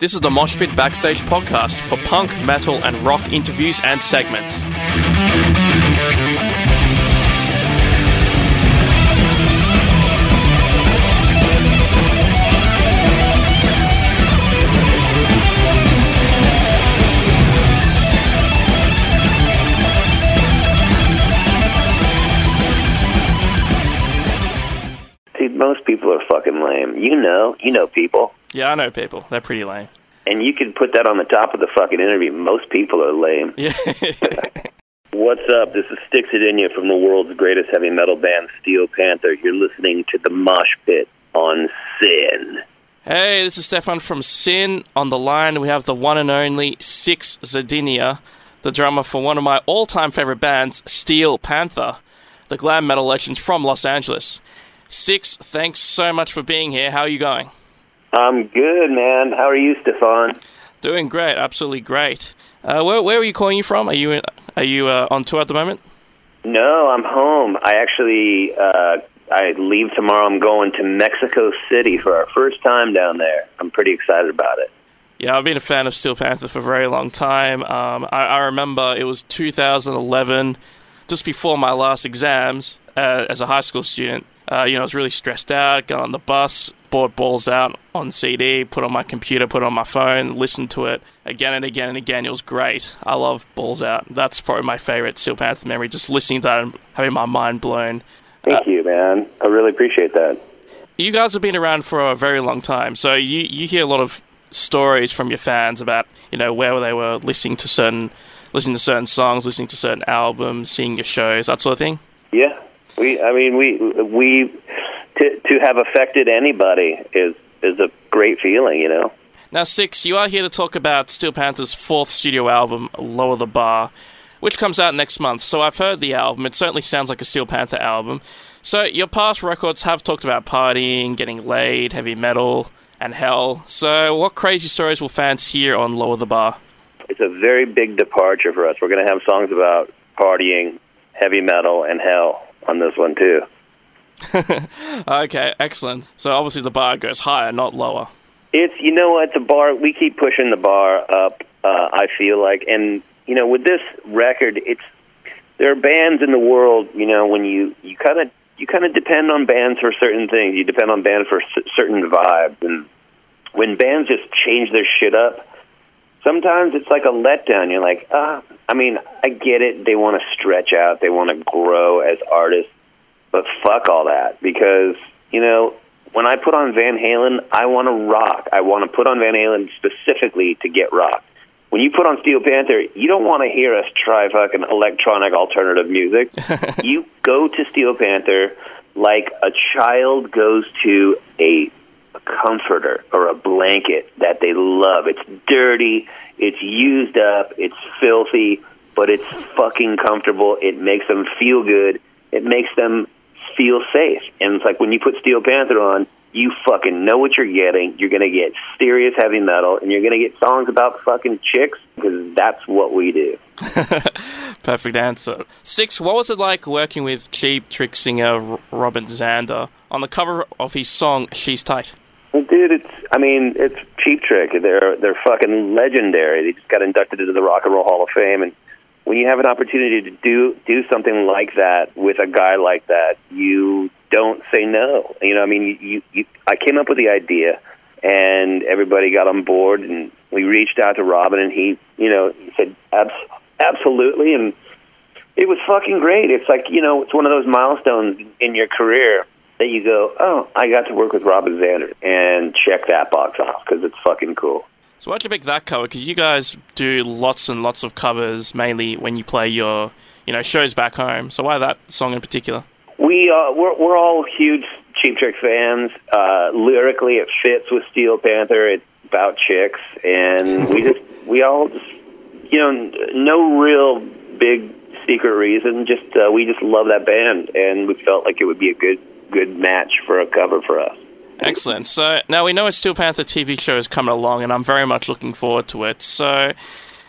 This is the Mosh Pit Backstage podcast for punk, metal, and rock interviews and segments. Most people are fucking lame. You know, you know people. Yeah, I know people. They're pretty lame. And you could put that on the top of the fucking interview. Most people are lame. Yeah. What's up? This is Stix Zadinia from the world's greatest heavy metal band, Steel Panther. You're listening to the Mosh Pit on SYN. hey, this is Stefan from SYN. On the line, we have the one and only Six Zadinia, the drummer for one of my all time favorite bands, Steel Panther, the glam metal legends from Los Angeles. Six, thanks so much for being here. How are you going? I'm good, man. How are you, Stefan? Doing great, absolutely great. Uh, where, where are you calling you from? Are you in, are you uh, on tour at the moment? No, I'm home. I actually, uh, I leave tomorrow. I'm going to Mexico City for our first time down there. I'm pretty excited about it. Yeah, I've been a fan of Steel Panther for a very long time. Um, I, I remember it was 2011, just before my last exams uh, as a high school student. Uh, you know, I was really stressed out, got on the bus, bought Balls Out on CD, put on my computer, put on my phone, listened to it again and again and again. It was great. I love Balls Out. That's probably my favorite Steel Panther memory, just listening to that and having my mind blown. Thank you, man. I really appreciate that. You guys have been around for a very long time, so you, you hear a lot of stories from your fans about, you know, where they were listening to certain listening to certain songs, listening to certain albums, seeing your shows, that sort of thing. Yeah, we. I mean, we we to to have affected anybody is is a great feeling, you know. Now, Six, you are here to talk about Steel Panther's fourth studio album, Lower the Bar, which comes out next month. So I've heard the album. It certainly sounds like a Steel Panther album. So your past records have talked about partying, getting laid, heavy metal, and hell. So what crazy stories will fans hear on Lower the Bar? It's a very big departure for us. We're going to have songs about partying, heavy metal, and hell on this one too. okay, excellent. So obviously the bar goes higher, not lower. It's you know what the bar we keep pushing the bar up. Uh, I feel like, and you know, with this record, it's there are bands in the world. You know, when you you kind of you kind of depend on bands for certain things. You depend on bands for c- certain vibes, and when bands just change their shit up, sometimes it's like a letdown. You're like, ah, I mean, I get it. They want to stretch out. They want to grow as artists, but fuck all that because you know when I put on Van Halen, I want to rock. I want to put on Van Halen specifically to get rocked. When you put on Steel Panther, you don't want to hear us try fucking electronic alternative music. you go to Steel Panther like a child goes to a, comforter or a blanket that they love. It's dirty, it's used up, it's filthy, but it's fucking comfortable. It makes them feel good. It makes them feel safe. And it's like when you put Steel Panther on, you fucking know what you're getting. You're going to get serious heavy metal, and you're going to get songs about fucking chicks because that's what we do. Perfect answer. Six, what was it like working with Cheap Trick singer Robin Zander on the cover of his song She's Tight? Well, dude, it's I mean, it's Cheap Trick. They're they're fucking legendary. They just got inducted into the Rock and Roll Hall of Fame, and when you have an opportunity to do do something like that with a guy like that, you don't say no. You know, I mean, you, you, I came up with the idea, and everybody got on board, and we reached out to Robin, and he, you know, he said Abs- absolutely, and it was fucking great. It's like you know, it's one of those milestones in your career that you go, oh, I got to work with Robin Zander, and check that box off because it's fucking cool. So why'd you pick that cover? Because you guys do lots and lots of covers, mainly when you play your, you know, shows back home. So why that song in particular? We uh, we're we're all huge Cheap Trick fans. Uh, lyrically, it fits with Steel Panther. It's about chicks, and we just we all just you know no real big secret reason. Just uh, we just love that band, and we felt like it would be a good good match for a cover for us. Excellent. So now we know a Steel Panther TV show is coming along, and I'm very much looking forward to it. So,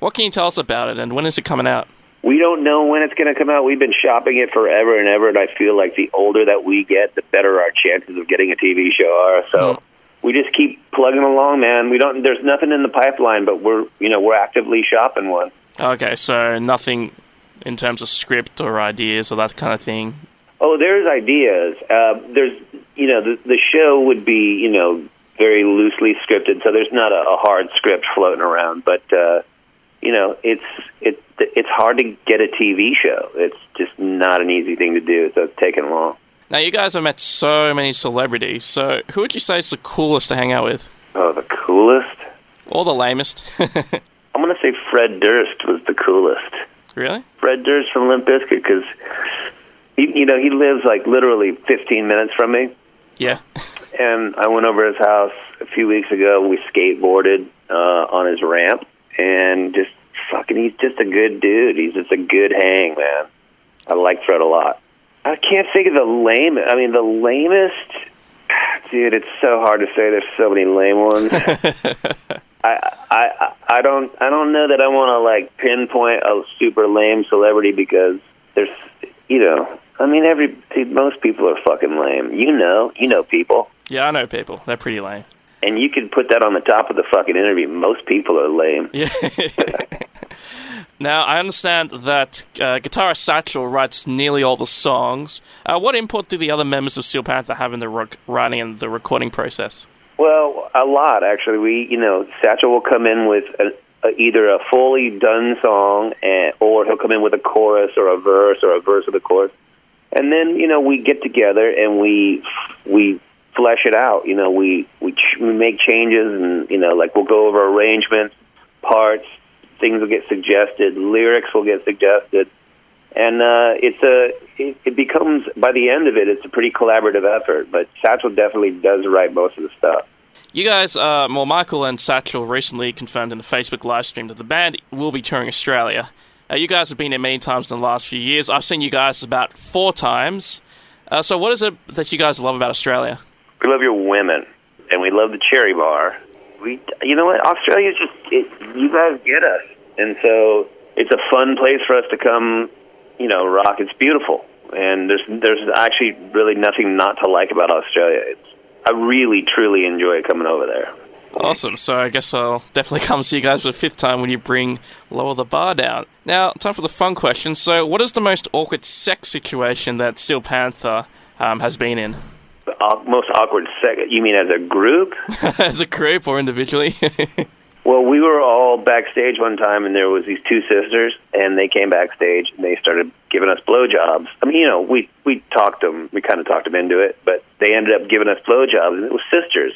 what can you tell us about it, and when is it coming out? We don't know when it's going to come out. We've been shopping it forever and ever, and I feel like the older that we get, the better our chances of getting a TV show are. So Hmm. we just keep plugging along, man. We don't. There's nothing in the pipeline, but we're you know we're actively shopping one. Okay, so nothing in terms of script or ideas or that kind of thing. Oh, there's ideas. Uh, there's you know the the show would be you know very loosely scripted, so there's not a, a hard script floating around. But uh, you know, it's it it's hard to get a TV show. It's just not an easy thing to do. So it's taken long. Now you guys have met so many celebrities. So who would you say is the coolest to hang out with? Oh, the coolest. Or the lamest? I'm gonna say Fred Durst was the coolest. Really? Fred Durst from Limp Bizkit because you know, he lives like literally 15 minutes from me. Yeah. and I went over his house a few weeks ago. We skateboarded uh, on his ramp, and just fucking, he's just a good dude. He's just a good hang, man. I like Fred a lot. I can't think of the lame. I mean, the lamest. Dude, it's so hard to say. There's so many lame ones. I, I I don't I don't know that I want to like pinpoint a super lame celebrity because there's you know I mean every most people are fucking lame. You know you know people. Yeah, I know people. They're pretty lame. And you could put that on the top of the fucking interview. Most people are lame. Yeah. now I understand that uh, guitarist Satchel writes nearly all the songs. Uh, what input do the other members of Steel Panther have in the rec- writing and the recording process? Well, a lot actually. We, you know, Satchel will come in with a, a, either a fully done song, and, or he'll come in with a chorus or a verse or a verse with a chorus, and then you know we get together and we we flesh it out. You know, we we, ch- we make changes, and you know, like we'll go over arrangements, parts, things will get suggested, lyrics will get suggested, and uh, it's a it, it becomes by the end of it, it's a pretty collaborative effort. But Satchel definitely does write most of the stuff. You guys, uh, well, Michael and Satchel recently confirmed in the Facebook live stream that the band will be touring Australia. Uh, you guys have been there many times in the last few years. I've seen you guys about four times. Uh, so, what is it that you guys love about Australia? We love your women, and we love the cherry bar. We, you know what? Australia's just it, you guys get us, and so it's a fun place for us to come. You know, rock. It's beautiful, and there's there's actually really nothing not to like about Australia. It's I really truly enjoy coming over there. Awesome. So I guess I'll definitely come see you guys for the fifth time when you bring Lower the Bar down. Now, time for the fun question. So, what is the most awkward sex situation that Steel Panther um, has been in? The au- most awkward sex. You mean as a group? as a group or individually? well, we were all backstage one time, and there was these two sisters, and they came backstage and they started giving us blowjobs. I mean, you know, we we talked them, we kind of talked them into it, but they ended up giving us blowjobs, and it was sisters.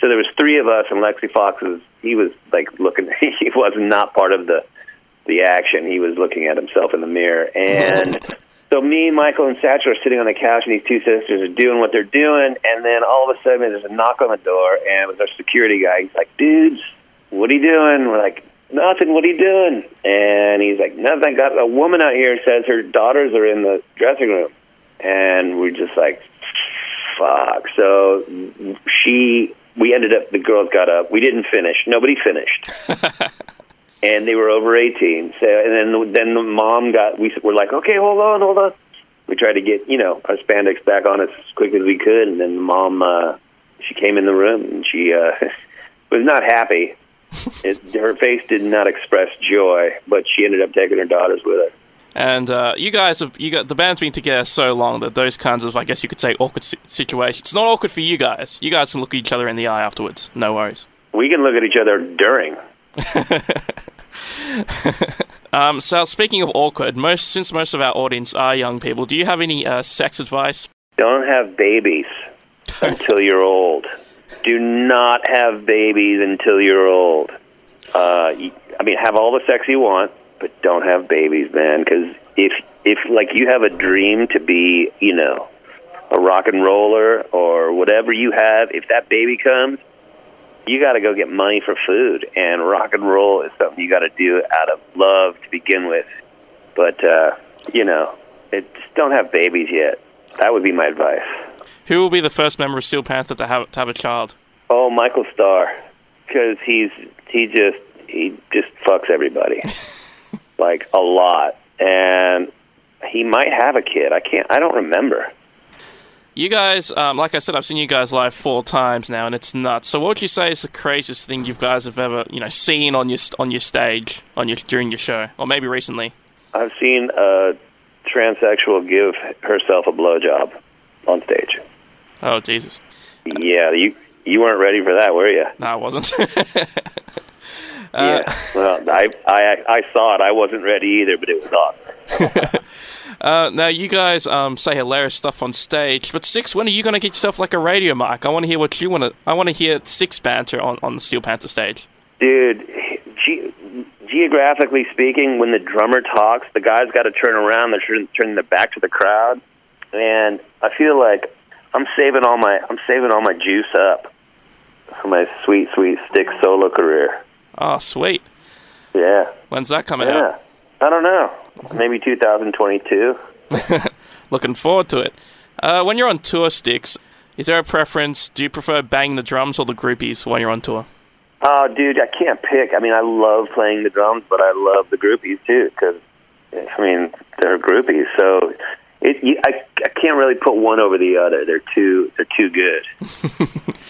So there was three of us, and Lexxi Foxx was he was like looking. He was not part of the the action. He was looking at himself in the mirror, and so me, Michael, and Satchel are sitting on the couch, and these two sisters are doing what they're doing, and then all of a sudden there's a knock on the door, and it was our security guy. He's like, "Dudes, what are you doing?" We're like, "Nothing. What are you doing?" And he's like, "Nothing. Got a woman out here says her daughters are in the dressing room," and we're just like, "Fuck." So she we ended up the girls got up we didn't finish nobody finished and they were over 18 so and then then the mom got we were like okay hold on hold on we tried to get you know our spandex back on as quick as we could and then the mom uh she came in the room and she uh was not happy it, her face did not express joy but she ended up taking her daughters with her and uh, you guys have you got the band's been together so long that those kinds of I guess you could say awkward si- situations. It's not awkward for you guys. You guys can look at each other in the eye afterwards. No worries. we can look at each other during Um, so speaking of awkward, most since most of our audience are young people, do you have any uh, sex advice? Don't have babies until you're old. Do not have babies until you're old. Uh, you- I mean, have all the sex you want, but don't have babies, man. Because if if like you have a dream to be, you know, a rock and roller or whatever you have, if that baby comes, you got to go get money for food. And rock and roll is something you got to do out of love to begin with. But uh, you know, it, just don't have babies yet. That would be my advice. Who will be the first member of Steel Panther to have to have a child? Oh, Michael Starr, because he's he just he just fucks everybody, like a lot, and he might have a kid. I can't. I don't remember. You guys, um, like I said, I've seen you guys live four times now, and it's nuts. So, what would you say is the craziest thing you guys have ever, you know, seen on your on your stage on your during your show, or maybe recently? I've seen a transsexual give herself a blowjob on stage. Oh Jesus! Yeah, you you weren't ready for that, were you? No, I wasn't. Uh, yeah, well, I, I I saw it. I wasn't ready either, but it was awesome. uh, now you guys um, say hilarious stuff on stage, but Six, when are you going to get yourself like a radio mic? I want to hear what you want to. I want to hear Six banter on on the Steel Panther stage. Dude, ge- geographically speaking, when the drummer talks, the guys got to turn around. They're turning, turning their back to the crowd, and I feel like I'm saving all my I'm saving all my juice up for my sweet sweet stick solo career. Oh, sweet. Yeah. When's that coming yeah. out? I don't know. Maybe 2022. Looking forward to it. Uh, when you're on tour, Stix, is there a preference? Do you prefer banging the drums or the groupies when you're on tour? Oh, dude, I can't pick. I mean, I love playing the drums, but I love the groupies too because, I mean, they're groupies. So it, you, I, I can't really put one over the other. They're too, they're too good.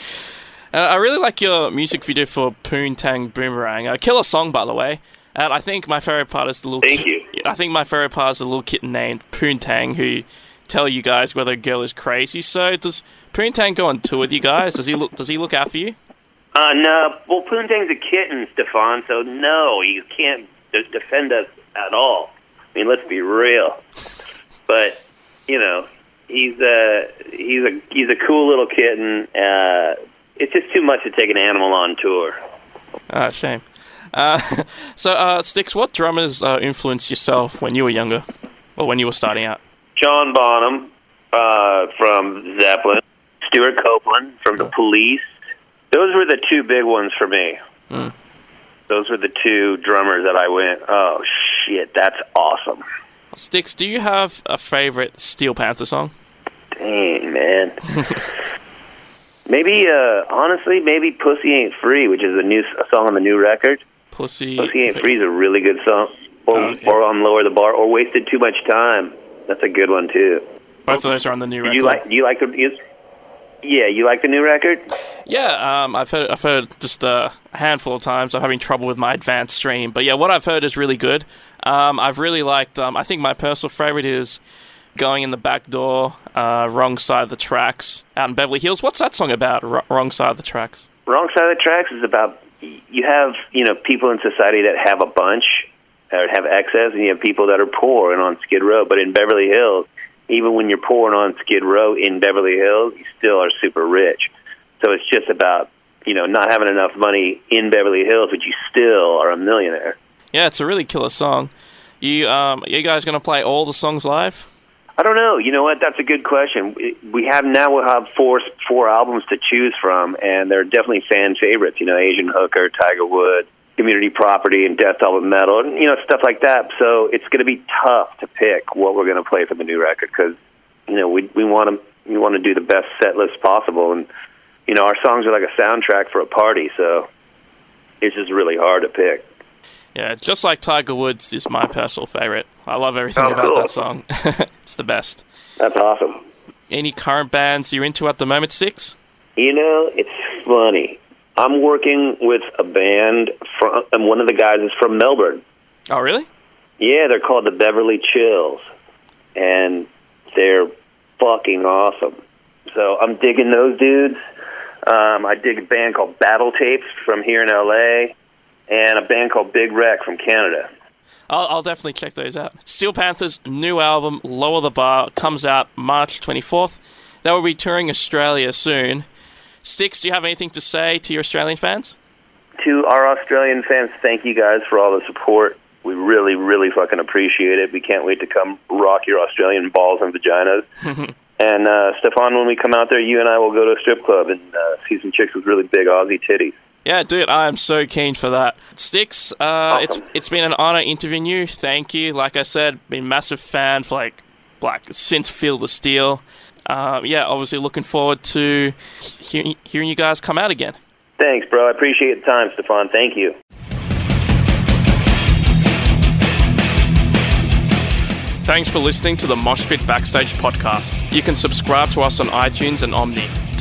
Uh, I really like your music video for Poontang Boomerang. A killer song, by the way. And I think my favorite part is the little. Thank you. I think my favorite part is a little kitten named Poontang who tell you guys whether a girl is crazy. So does Poontang go on tour with you guys? Does he look? Does he look after you? Uh, no. Well, Poontang's a kitten, Stefan. So no, he can't defend us at all. I mean, let's be real. But you know, he's a he's a he's a cool little kitten. Uh, it's just too much to take an animal on tour. Ah, shame. Uh, so, uh, Stix, what drummers uh, influenced yourself when you were younger, or when you were starting out? John Bonham uh, from Zeppelin, Stewart Copeland from The Police. Those were the two big ones for me. Mm. Those were the two drummers that I went, oh shit, that's awesome. Stix, do you have a favorite Steel Panther song? Dang, man. Maybe, uh, honestly, maybe "Pussy Ain't Free," which is a new a song on the new record. Pussy. Pussy Ain't Free is a really good song. Or, Oh, okay. or on "Lower the Bar," or "Wasted Too Much Time." That's a good one too. Both of those are on the new Do record. you like? Do you like the? You, yeah, you like the new record? Yeah, um, I've heard I've heard just a handful of times. I'm having trouble with my advanced stream, but yeah, what I've heard is really good. Um, I've really liked. Um, I think my personal favorite is "Going in the Back Door," uh, "Wrong Side of the Tracks" out in Beverly Hills. What's that song about? R- "Wrong Side of the Tracks." Wrong Side of the Tracks is about you have you know people in society that have a bunch or have excess, and you have people that are poor and on Skid Row. But in Beverly Hills, even when you're poor and on Skid Row in Beverly Hills, you still are super rich. So it's just about you know not having enough money in Beverly Hills, but you still are a millionaire. Yeah, it's a really killer song. You um, you guys gonna play all the songs live? I don't know. You know what? That's a good question. We- have now we'll have four four albums to choose from, and they're definitely fan favorites. You know, Asian Hooker, Tiger Woods, Community Property, and Death All Metal, and you know stuff like that. So it's going to be tough to pick what we're going to play for the new record because you know we we want to we want to do the best set list possible, and you know our songs are like a soundtrack for a party. So it's just really hard to pick. Yeah, just like Tiger Woods is my personal favorite. I love everything Oh, about cool. that song. it's the best. That's awesome. Any current bands you're into at the moment, Six? You know, it's funny. I'm working with a band from, and one of the guys is from Melbourne. Oh, really? Yeah, they're called the Beverly Chills, and they're fucking awesome. So I'm digging those dudes. Um, I dig a band called Battle Tapes from here in LA, and a band called Big Wreck from Canada. I'll, I'll definitely check those out. Steel Panther's new album, Lower the Bar, comes out March 24th. They will be touring Australia soon. Stix, do you have anything to say to your Australian fans? To our Australian fans, thank you guys for all the support. We really, really fucking appreciate it. We can't wait to come rock your Australian balls and vaginas. and uh, Stefan, when we come out there, you and I will go to a strip club and uh, see some chicks with really big Aussie titties. Yeah, dude, I am so keen for that. Stix, uh, it's it's been an honor interviewing you. Thank you. Like I said, been a massive fan for like like since Feel the Steel. Uh, yeah, obviously looking forward to hearing, hearing you guys come out again. Thanks, bro. I appreciate the time, Stefan. Thank you. Thanks for listening to the Mosh Pit Backstage podcast. You can subscribe to us on iTunes and Omny.